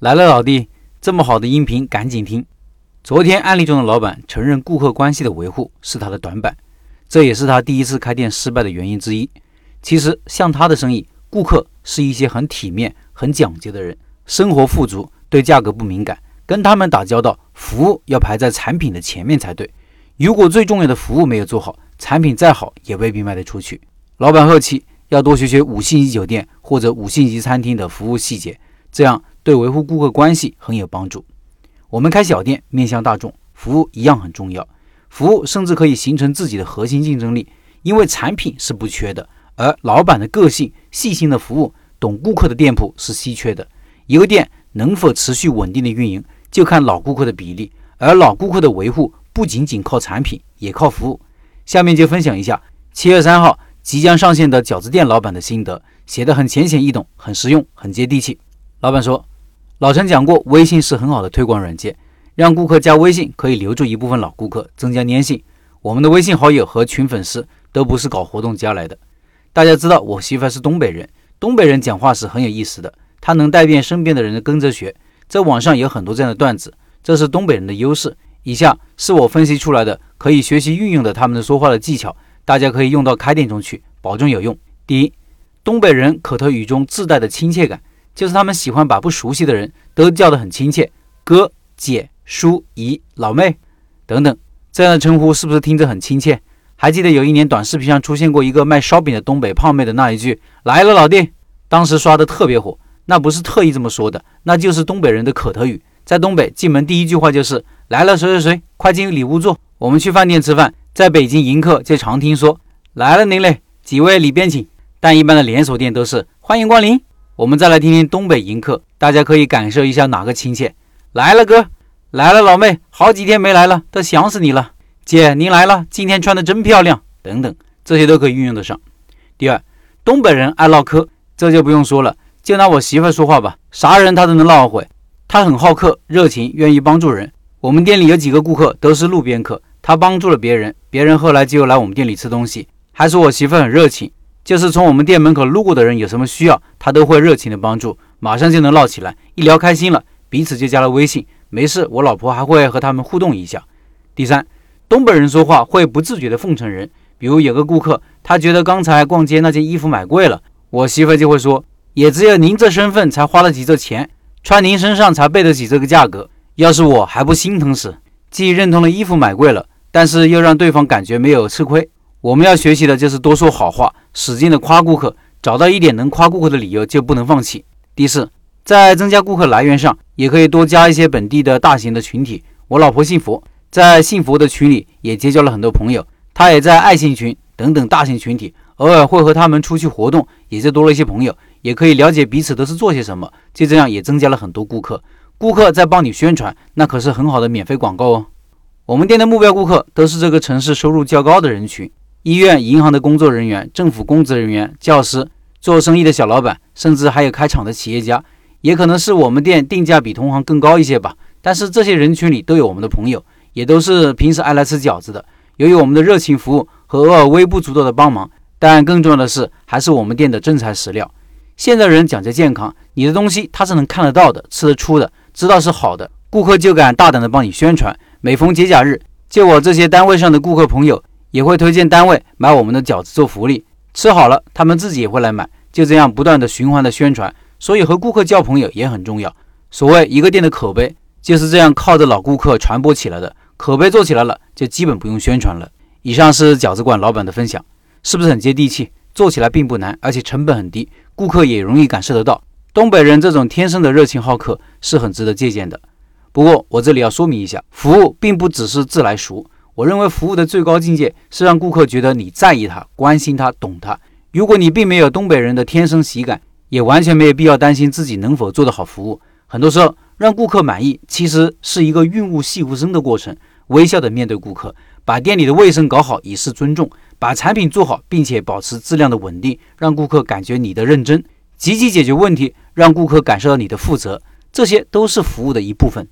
来了，老弟，这么好的音频赶紧听。昨天案例中的老板承认，顾客关系的维护是他的短板，这也是他第一次开店失败的原因之一。其实，像他的生意，顾客是一些很体面、很讲究的人，生活富足，对价格不敏感。跟他们打交道，服务要排在产品的前面才对。如果最重要的服务没有做好，产品再好也未必卖得出去。老板后期要多学学五星级酒店或者五星级餐厅的服务细节，这样。对维护顾客关系很有帮助。我们开小店面向大众，服务一样很重要。服务甚至可以形成自己的核心竞争力，因为产品是不缺的，而老板的个性、细心的服务、懂顾客的店铺是稀缺的。一个店能否持续稳定的运营，就看老顾客的比例，而老顾客的维护不仅仅靠产品，也靠服务。下面就分享一下七月三号即将上线的饺子店老板的心得，写的很浅显易懂，很实用，很接地气。老板说。老陈讲过，微信是很好的推广软件，让顾客加微信可以留住一部分老顾客，增加粘性。我们的微信好友和群粉丝都不是搞活动加来的。大家知道我媳妇是东北人，东北人讲话是很有意思的，他能带遍身边的人跟着学。在网上有很多这样的段子，这是东北人的优势。以下是我分析出来的可以学习运用的他们的说话的技巧，大家可以用到开店中去，保证有用。第一，东北人口头语中自带的亲切感。就是他们喜欢把不熟悉的人都叫得很亲切，哥、姐、叔、姨、老妹等等，这样的称呼是不是听着很亲切？还记得有一年短视频上出现过一个卖烧饼的东北胖妹的那一句“来了，老弟”，当时刷的特别火。那不是特意这么说的，那就是东北人的口头语。在东北进门第一句话就是“来了，谁谁谁，快进里屋坐”。我们去饭店吃饭，在北京迎客就常听说“来了您嘞，几位里边请”，但一般的连锁店都是“欢迎光临”。我们再来听听东北迎客，大家可以感受一下哪个亲切。来了哥，来了老妹，好几天没来了，都想死你了。姐您来了，今天穿的真漂亮。等等，这些都可以运用得上。第二，东北人爱唠嗑，这就不用说了。就拿我媳妇说话吧，啥人她都能唠会。她很好客、热情，愿意帮助人。我们店里有几个顾客都是路边客，她帮助了别人，别人后来就来我们店里吃东西，还说我媳妇很热情。就是从我们店门口路过的人有什么需要，他都会热情的帮助，马上就能唠起来。一聊开心了，彼此就加了微信。没事，我老婆还会和他们互动一下。第三，东北人说话会不自觉的奉承人，比如有个顾客，他觉得刚才逛街那件衣服买贵了，我媳妇就会说，也只有您这身份才花得起这钱，穿您身上才背得起这个价格。要是我还不心疼死，既认同了衣服买贵了，但是又让对方感觉没有吃亏。我们要学习的就是多说好话，使劲的夸顾客，找到一点能夸顾客的理由就不能放弃。第四，在增加顾客来源上，也可以多加一些本地的大型的群体。我老婆信佛，在信佛的群里也结交了很多朋友，她也在爱心群等等大型群体，偶尔会和他们出去活动，也就多了一些朋友，也可以了解彼此都是做些什么，就这样也增加了很多顾客。顾客在帮你宣传，那可是很好的免费广告哦。我们店的目标顾客都是这个城市收入较高的人群。医院、银行的工作人员、政府公职人员、教师、做生意的小老板，甚至还有开厂的企业家，也可能是我们店定价比同行更高一些吧。但是这些人群里都有我们的朋友，也都是平时爱来吃饺子的。由于我们的热情服务和偶尔微不足道的帮忙，但更重要的是，还是我们店的真材实料。现在人讲究健康，你的东西他是能看得到的、吃得出的，知道是好的，顾客就敢大胆的帮你宣传。每逢节假日，就我这些单位上的顾客朋友。也会推荐单位买我们的饺子做福利，吃好了他们自己也会来买，就这样不断的循环的宣传。所以和顾客交朋友也很重要。所谓一个店的口碑就是这样靠着老顾客传播起来的，口碑做起来了，就基本不用宣传了。以上是饺子馆老板的分享，是不是很接地气？做起来并不难，而且成本很低，顾客也容易感受得到。东北人这种天生的热情好客是很值得借鉴的。不过我这里要说明一下，服务并不只是自来熟。我认为服务的最高境界是让顾客觉得你在意他、关心他、懂他。如果你并没有东北人的天生喜感，也完全没有必要担心自己能否做得好服务。很多时候，让顾客满意其实是一个润物细无声的过程。微笑的面对顾客，把店里的卫生搞好以示尊重，把产品做好，并且保持质量的稳定，让顾客感觉你的认真，积极解决问题，让顾客感受到你的负责，这些都是服务的一部分。